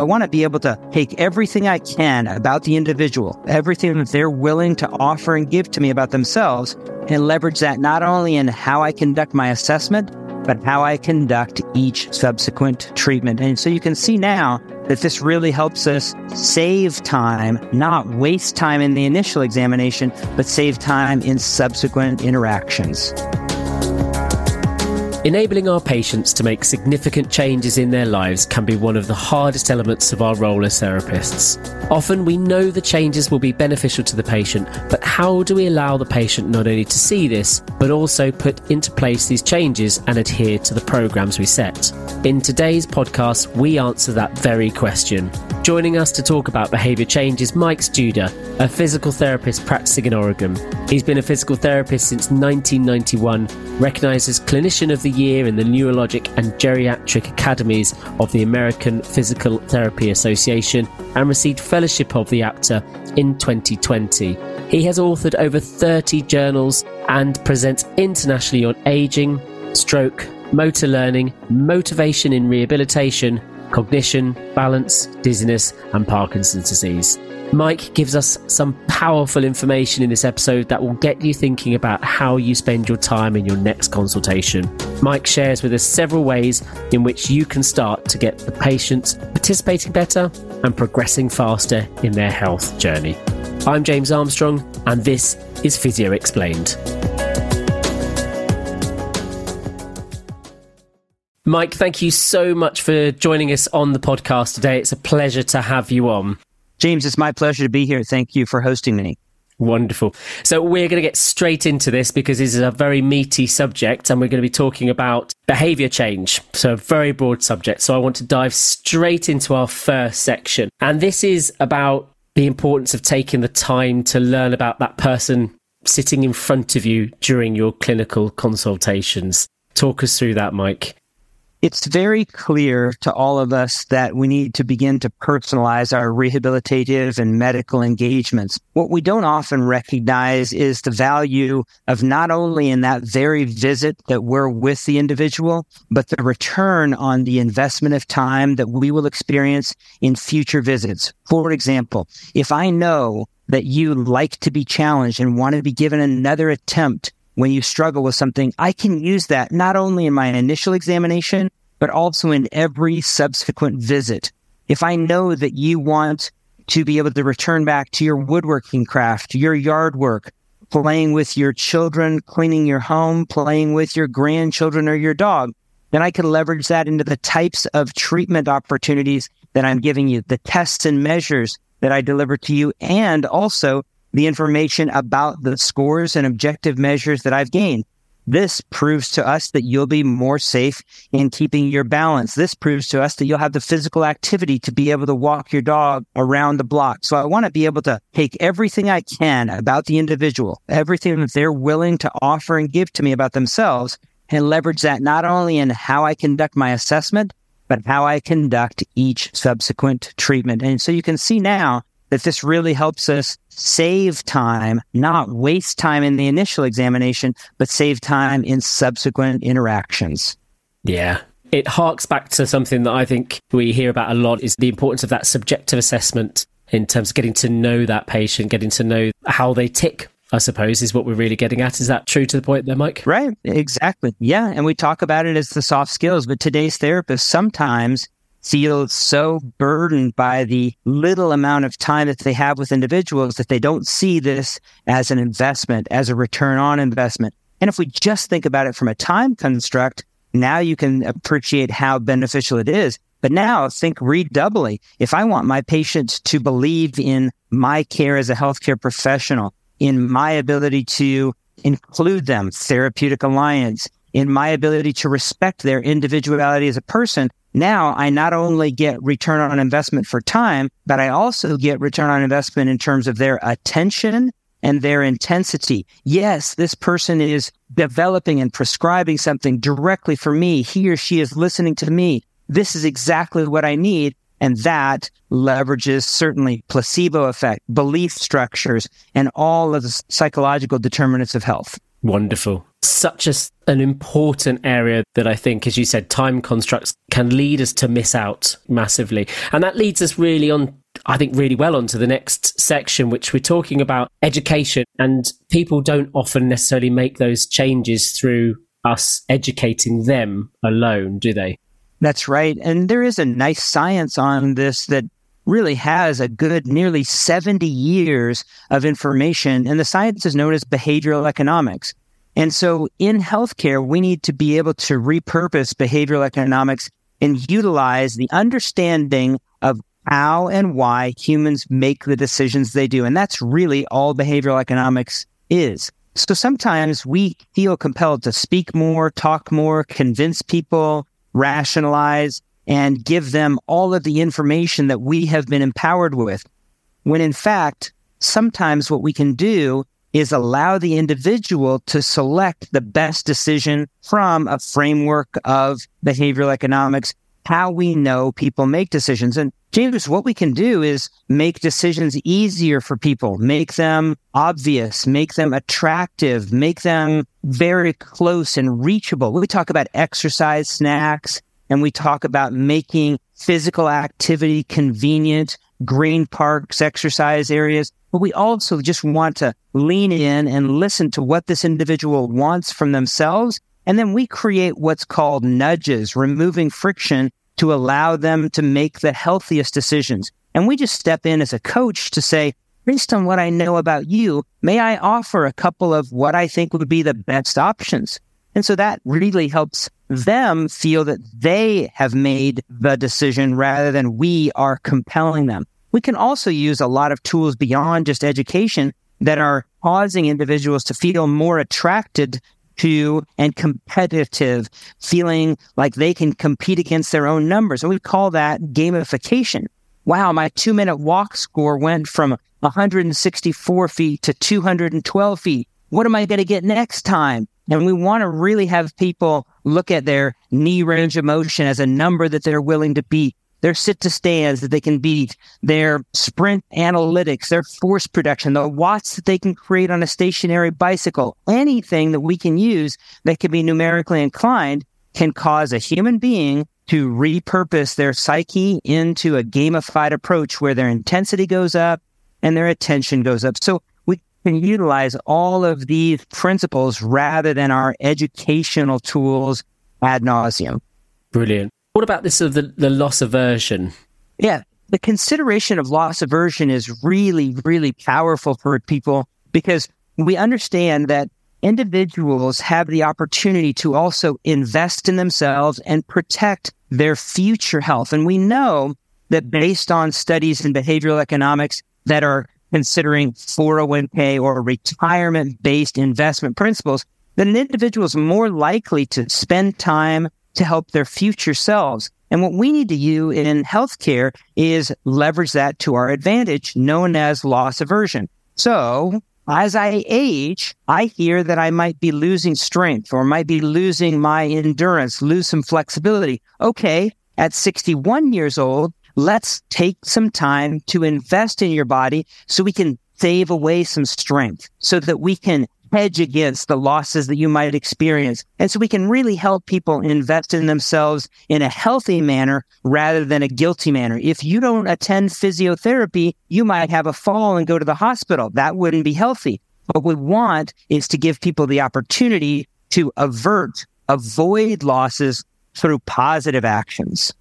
I want to be able to take everything I can about the individual, everything that they're willing to offer and give to me about themselves, and leverage that not only in how I conduct my assessment, but how I conduct each subsequent treatment. And so you can see now that this really helps us save time, not waste time in the initial examination, but save time in subsequent interactions. Enabling our patients to make significant changes in their lives can be one of the hardest elements of our role as therapists. Often we know the changes will be beneficial to the patient, but how do we allow the patient not only to see this, but also put into place these changes and adhere to the programs we set? In today's podcast, we answer that very question. Joining us to talk about behaviour change is Mike Studer, a physical therapist practicing in Oregon. He's been a physical therapist since 1991, recognised as Clinician of the Year in the Neurologic and Geriatric Academies of the American Physical Therapy Association, and received Fellowship of the APTA in 2020. He has authored over 30 journals and presents internationally on aging, stroke, motor learning, motivation in rehabilitation, cognition, balance, dizziness, and Parkinson's disease. Mike gives us some powerful information in this episode that will get you thinking about how you spend your time in your next consultation. Mike shares with us several ways in which you can start to get the patients participating better and progressing faster in their health journey. I'm James Armstrong, and this is Physio Explained. Mike, thank you so much for joining us on the podcast today. It's a pleasure to have you on. James, it's my pleasure to be here. Thank you for hosting me. Wonderful. So we're going to get straight into this because this is a very meaty subject and we're going to be talking about behavior change. So a very broad subject. So I want to dive straight into our first section. And this is about the importance of taking the time to learn about that person sitting in front of you during your clinical consultations. Talk us through that, Mike it's very clear to all of us that we need to begin to personalize our rehabilitative and medical engagements. What we don't often recognize is the value of not only in that very visit that we're with the individual, but the return on the investment of time that we will experience in future visits. For example, if I know that you like to be challenged and want to be given another attempt when you struggle with something, I can use that not only in my initial examination, but also in every subsequent visit. If I know that you want to be able to return back to your woodworking craft, your yard work, playing with your children, cleaning your home, playing with your grandchildren or your dog, then I can leverage that into the types of treatment opportunities that I'm giving you, the tests and measures that I deliver to you, and also the information about the scores and objective measures that I've gained. This proves to us that you'll be more safe in keeping your balance. This proves to us that you'll have the physical activity to be able to walk your dog around the block. So I want to be able to take everything I can about the individual, everything that they're willing to offer and give to me about themselves and leverage that not only in how I conduct my assessment, but how I conduct each subsequent treatment. And so you can see now that this really helps us save time, not waste time in the initial examination, but save time in subsequent interactions. Yeah. It harks back to something that I think we hear about a lot is the importance of that subjective assessment in terms of getting to know that patient, getting to know how they tick I suppose, is what we're really getting at. Is that true to the point there, Mike? Right, exactly. Yeah. And we talk about it as the soft skills, but today's therapists sometimes feel so burdened by the little amount of time that they have with individuals that they don't see this as an investment, as a return on investment. And if we just think about it from a time construct, now you can appreciate how beneficial it is. But now think redoubly. If I want my patients to believe in my care as a healthcare professional, in my ability to include them, therapeutic alliance, in my ability to respect their individuality as a person, now I not only get return on investment for time, but I also get return on investment in terms of their attention and their intensity. Yes, this person is developing and prescribing something directly for me. He or she is listening to me. This is exactly what I need. And that leverages certainly placebo effect, belief structures, and all of the psychological determinants of health. Wonderful. Such a, an important area that I think, as you said, time constructs can lead us to miss out massively. And that leads us really on, I think, really well onto the next section, which we're talking about education. And people don't often necessarily make those changes through us educating them alone, do they? That's right. And there is a nice science on this that really has a good nearly 70 years of information. And the science is known as behavioral economics. And so in healthcare, we need to be able to repurpose behavioral economics and utilize the understanding of how and why humans make the decisions they do. And that's really all behavioral economics is. So sometimes we feel compelled to speak more, talk more, convince people, rationalize, and give them all of the information that we have been empowered with. When in fact, sometimes what we can do is allow the individual to select the best decision from a framework of behavioral economics, how we know people make decisions. And James, what we can do is make decisions easier for people, make them obvious, make them attractive, make them very close and reachable. We talk about exercise snacks and we talk about making physical activity convenient, green parks, exercise areas. But we also just want to lean in and listen to what this individual wants from themselves. And then we create what's called nudges, removing friction to allow them to make the healthiest decisions. And we just step in as a coach to say, based on what I know about you, may I offer a couple of what I think would be the best options? And so that really helps them feel that they have made the decision rather than we are compelling them. We can also use a lot of tools beyond just education that are causing individuals to feel more attracted to and competitive, feeling like they can compete against their own numbers. And we call that gamification. Wow, my two minute walk score went from 164 feet to 212 feet. What am I going to get next time? And we want to really have people look at their knee range of motion as a number that they're willing to beat their sit to stands that they can beat, their sprint analytics, their force production, the watts that they can create on a stationary bicycle, anything that we can use that can be numerically inclined can cause a human being to repurpose their psyche into a gamified approach where their intensity goes up and their attention goes up. So can utilize all of these principles rather than our educational tools ad nauseum. Brilliant. What about this of the, the loss aversion? Yeah, the consideration of loss aversion is really, really powerful for people because we understand that individuals have the opportunity to also invest in themselves and protect their future health. And we know that based on studies in behavioral economics that are considering 401k or retirement based investment principles, then an individual is more likely to spend time to help their future selves. And what we need to do in healthcare is leverage that to our advantage, known as loss aversion. So as I age, I hear that I might be losing strength or might be losing my endurance, lose some flexibility. Okay. At 61 years old, let's take some time to invest in your body so we can save away some strength so that we can hedge against the losses that you might experience. And so we can really help people invest in themselves in a healthy manner rather than a guilty manner. If you don't attend physiotherapy, you might have a fall and go to the hospital. That wouldn't be healthy. What we want is to give people the opportunity to avert, avoid losses through positive actions.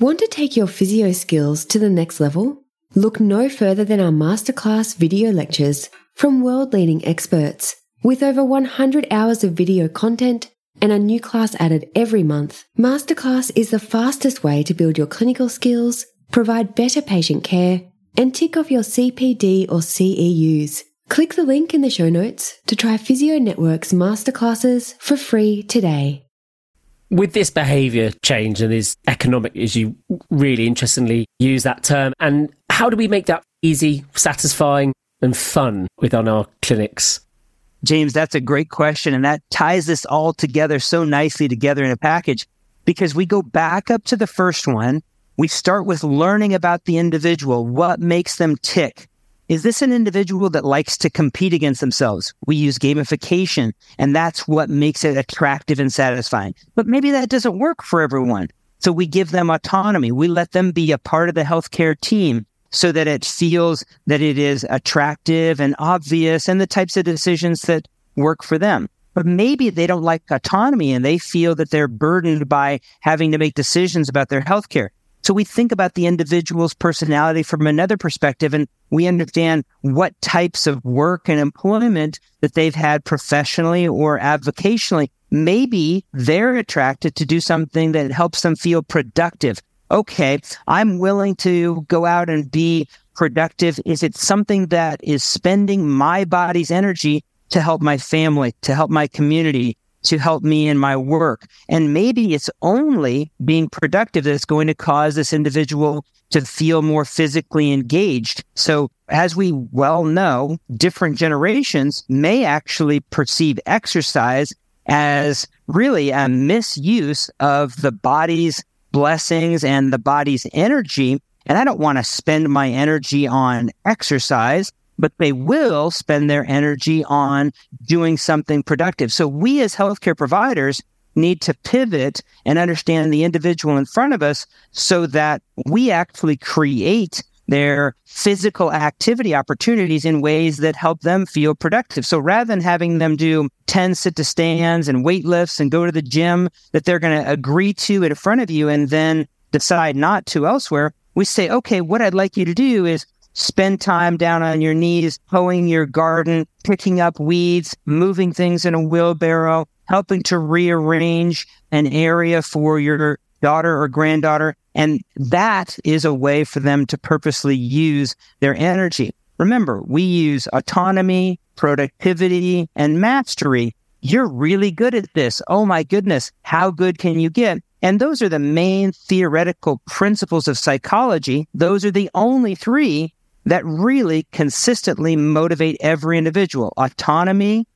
Want to take your physio skills to the next level? Look no further than our masterclass video lectures from world leading experts. With over 100 hours of video content and a new class added every month, Masterclass is the fastest way to build your clinical skills, provide better patient care, and tick off your CPD or CEUs. Click the link in the show notes to try Physio Network's masterclasses for free today. With this behavior change and this economic, as you really interestingly use that term, and how do we make that easy, satisfying, and fun within our clinics? James, that's a great question. And that ties this all together so nicely together in a package because we go back up to the first one. We start with learning about the individual, what makes them tick. Is this an individual that likes to compete against themselves? We use gamification, and that's what makes it attractive and satisfying. But maybe that doesn't work for everyone. So we give them autonomy. We let them be a part of the healthcare team so that it feels that it is attractive and obvious and the types of decisions that work for them. But maybe they don't like autonomy and they feel that they're burdened by having to make decisions about their healthcare. So we think about the individual's personality from another perspective and we understand what types of work and employment that they've had professionally or avocationally. Maybe they're attracted to do something that helps them feel productive. Okay, I'm willing to go out and be productive. Is it something that is spending my body's energy to help my family, to help my community, to help me in my work. And maybe it's only being productive that's going to cause this individual to feel more physically engaged. So as we well know, different generations may actually perceive exercise as really a misuse of the body's blessings and the body's energy. And I don't want to spend my energy on exercise but they will spend their energy on doing something productive. So we as healthcare providers need to pivot and understand the individual in front of us so that we actually create their physical activity opportunities in ways that help them feel productive. So rather than having them do 10 sit to stands and weight lifts and go to the gym that they're going to agree to in front of you and then decide not to elsewhere, we say, okay, what I'd like you to do is spend time down on your knees, hoeing your garden, picking up weeds, moving things in a wheelbarrow, helping to rearrange an area for your daughter or granddaughter. And that is a way for them to purposely use their energy. Remember, we use autonomy, productivity, and mastery. You're really good at this. Oh my goodness. How good can you get? And those are the main theoretical principles of psychology. Those are the only three that really consistently motivate every individual autonomy,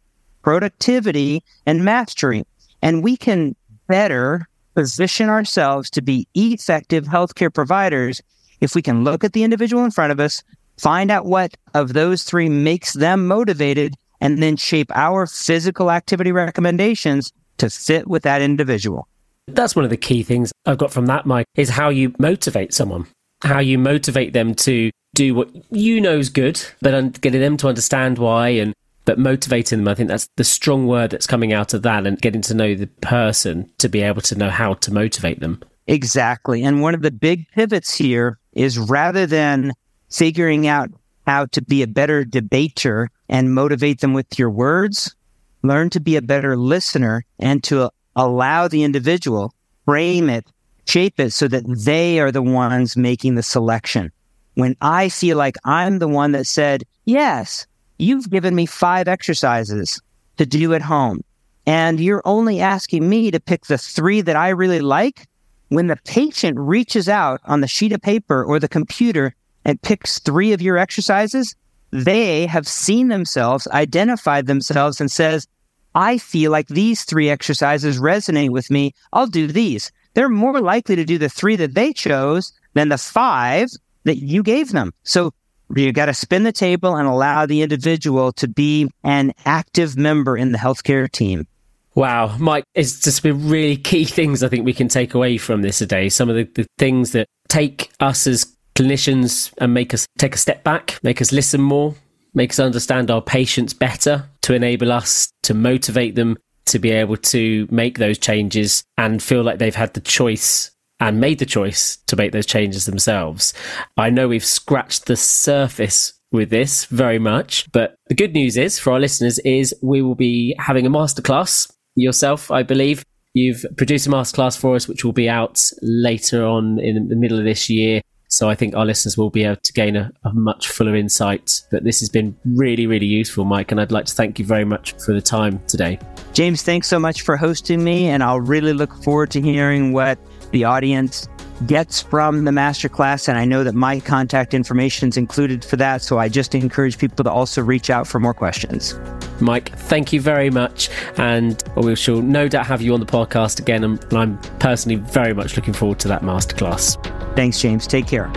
productivity, and mastery. And we can better position ourselves to be effective healthcare providers if we can look at the individual in front of us, find out what of those three makes them motivated, and then shape our physical activity recommendations to fit with that individual. That's one of the key things I've got from that, Mike, is how you motivate someone, how you motivate them to do what you know is good, but getting them to understand why and but motivating them. I think that's the strong word that's coming out of that and getting to know the person to be able to know how to motivate them. Exactly. And one of the big pivots here is rather than figuring out how to be a better debater and motivate them with your words, learn to be a better listener and to allow the individual frame it, shape it so that they are the ones making the selection when I feel like I'm the one that said, yes, you've given me five exercises to do at home. And you're only asking me to pick the three that I really like. When the patient reaches out on the sheet of paper or the computer and picks three of your exercises, they have seen themselves, identified themselves and says, I feel like these three exercises resonate with me. I'll do these. They're more likely to do the three that they chose than the five that you gave them. So you got to spin the table and allow the individual to be an active member in the healthcare team. Wow, Mike, it's just been really key things I think we can take away from this today. Some of the, the things that take us as clinicians and make us take a step back, make us listen more, make us understand our patients better to enable us to motivate them to be able to make those changes and feel like they've had the choice and made the choice to make those changes themselves. I know we've scratched the surface with this very much, but the good news is for our listeners is we will be having a masterclass yourself, I believe. You've produced a masterclass for us, which will be out later on in the middle of this year. So I think our listeners will be able to gain a, a, much fuller insight. But this has been really, really useful, Mike. And I'd like to thank you very much for the time today. James, thanks so much for hosting me. And I'll really look forward to hearing what the audience gets from the masterclass. And I know that my contact information is included for that. So I just encourage people to also reach out for more questions. Mike, thank you very much. And we shall no doubt have you on the podcast again. And I'm personally very much looking forward to that masterclass. Thanks, James. Take care.